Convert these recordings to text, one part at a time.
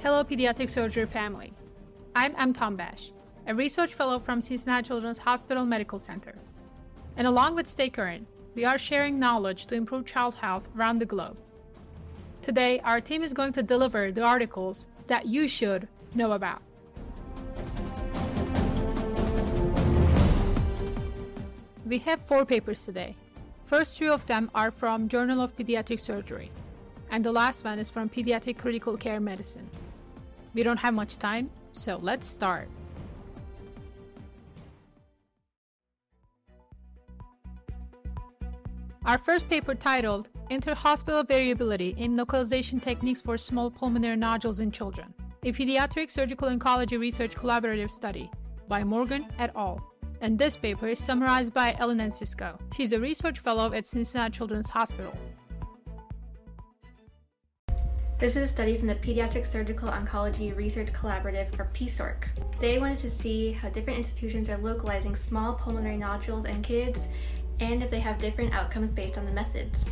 Hello, pediatric surgery family. I'm Em Tombash, a research fellow from Cincinnati Children's Hospital Medical Center. And along with Stay Current, we are sharing knowledge to improve child health around the globe. Today, our team is going to deliver the articles that you should know about. We have four papers today. First three of them are from Journal of Pediatric Surgery, and the last one is from Pediatric Critical Care Medicine. We don't have much time, so let's start. Our first paper titled Interhospital Variability in Localization Techniques for Small Pulmonary Nodules in Children, a Pediatric Surgical Oncology Research Collaborative Study by Morgan et al. And this paper is summarized by Ellen Cisco. She's a research fellow at Cincinnati Children's Hospital. This is a study from the Pediatric Surgical Oncology Research Collaborative, or PSORC. They wanted to see how different institutions are localizing small pulmonary nodules in kids and if they have different outcomes based on the methods.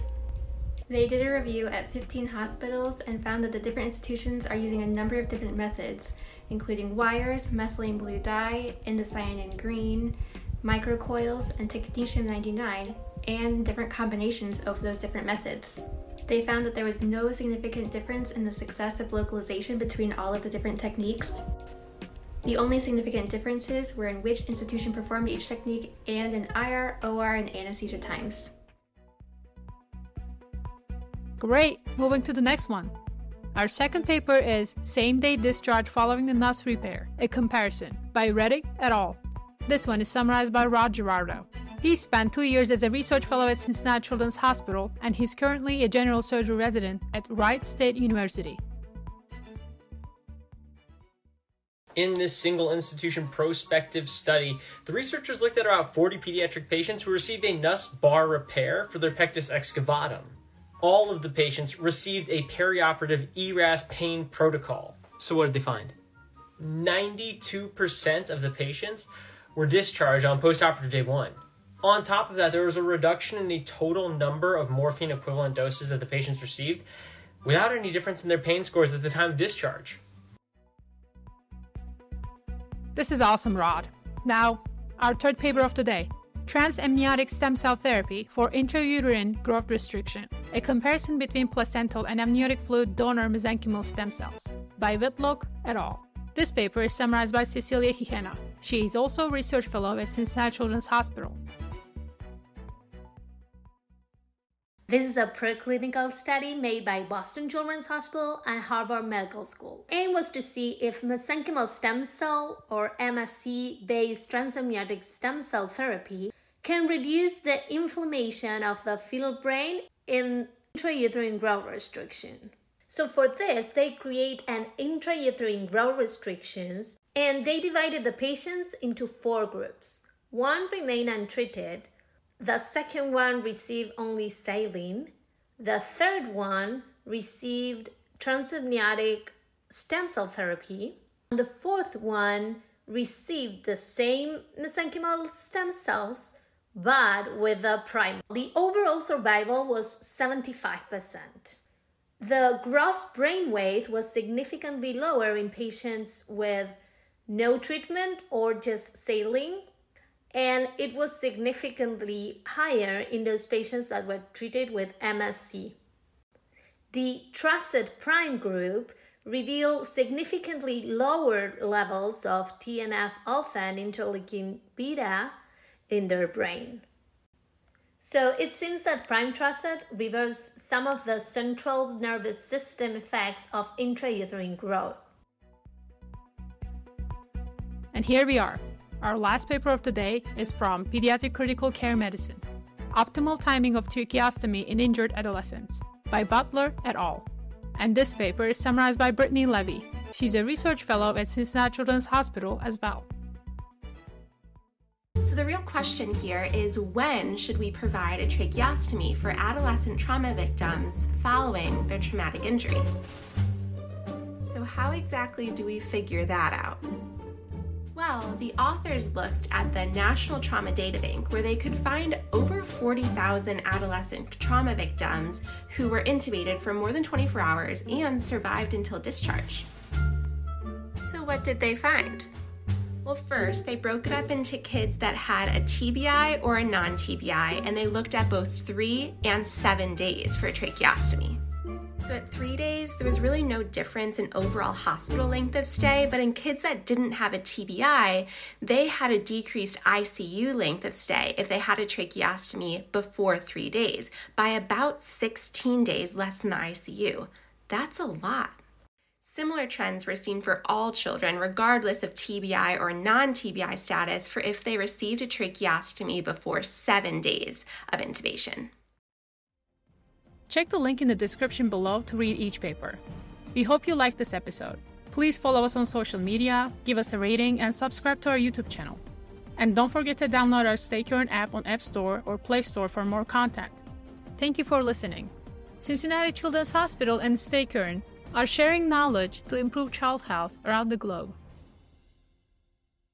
They did a review at 15 hospitals and found that the different institutions are using a number of different methods, including wires, methylene blue dye, indocyanine green, microcoils, and technetium-99, and different combinations of those different methods. They found that there was no significant difference in the success of localization between all of the different techniques. The only significant differences were in which institution performed each technique and in IR, OR, and anesthesia times. Great! Moving to the next one. Our second paper is Same Day Discharge Following the Nuss Repair, a comparison by Reddick et al. This one is summarized by Rod Gerardo. He spent two years as a research fellow at Cincinnati Children's Hospital, and he's currently a general surgery resident at Wright State University. In this single institution prospective study, the researchers looked at about 40 pediatric patients who received a Nuss bar repair for their pectus excavatum. All of the patients received a perioperative ERAS pain protocol. So, what did they find? 92% of the patients were discharged on postoperative day one. On top of that, there was a reduction in the total number of morphine equivalent doses that the patients received without any difference in their pain scores at the time of discharge. This is awesome, Rod. Now, our third paper of the day Transamniotic stem cell therapy for intrauterine growth restriction, a comparison between placental and amniotic fluid donor mesenchymal stem cells, by Whitlock et al. This paper is summarized by Cecilia Hijena. She is also a research fellow at Cincinnati Children's Hospital. This is a preclinical study made by Boston Children's Hospital and Harvard Medical School. Aim was to see if mesenchymal stem cell or MSC based transamniotic stem cell therapy can reduce the inflammation of the fetal brain in intrauterine growth restriction. So for this, they create an intrauterine growth restrictions and they divided the patients into four groups. One remained untreated the second one received only saline. The third one received transamniotic stem cell therapy. And the fourth one received the same mesenchymal stem cells but with a prime. The overall survival was 75%. The gross brain weight was significantly lower in patients with no treatment or just saline and it was significantly higher in those patients that were treated with MSC. The TRASCET prime group revealed significantly lower levels of TNF alpha and interleukin beta in their brain. So it seems that prime TRASCET reverses some of the central nervous system effects of intrauterine growth. And here we are, our last paper of the day is from Pediatric Critical Care Medicine Optimal Timing of Tracheostomy in Injured Adolescents by Butler et al. And this paper is summarized by Brittany Levy. She's a research fellow at Cincinnati Children's Hospital as well. So, the real question here is when should we provide a tracheostomy for adolescent trauma victims following their traumatic injury? So, how exactly do we figure that out? Well, the authors looked at the National Trauma Data Bank, where they could find over 40,000 adolescent trauma victims who were intubated for more than 24 hours and survived until discharge. So, what did they find? Well, first, they broke it up into kids that had a TBI or a non TBI, and they looked at both three and seven days for tracheostomy. So, at three days, there was really no difference in overall hospital length of stay, but in kids that didn't have a TBI, they had a decreased ICU length of stay if they had a tracheostomy before three days by about 16 days less than the ICU. That's a lot. Similar trends were seen for all children, regardless of TBI or non TBI status, for if they received a tracheostomy before seven days of intubation. Check the link in the description below to read each paper. We hope you liked this episode. Please follow us on social media, give us a rating, and subscribe to our YouTube channel. And don't forget to download our Stay Current app on App Store or Play Store for more content. Thank you for listening. Cincinnati Children's Hospital and Stay Current are sharing knowledge to improve child health around the globe.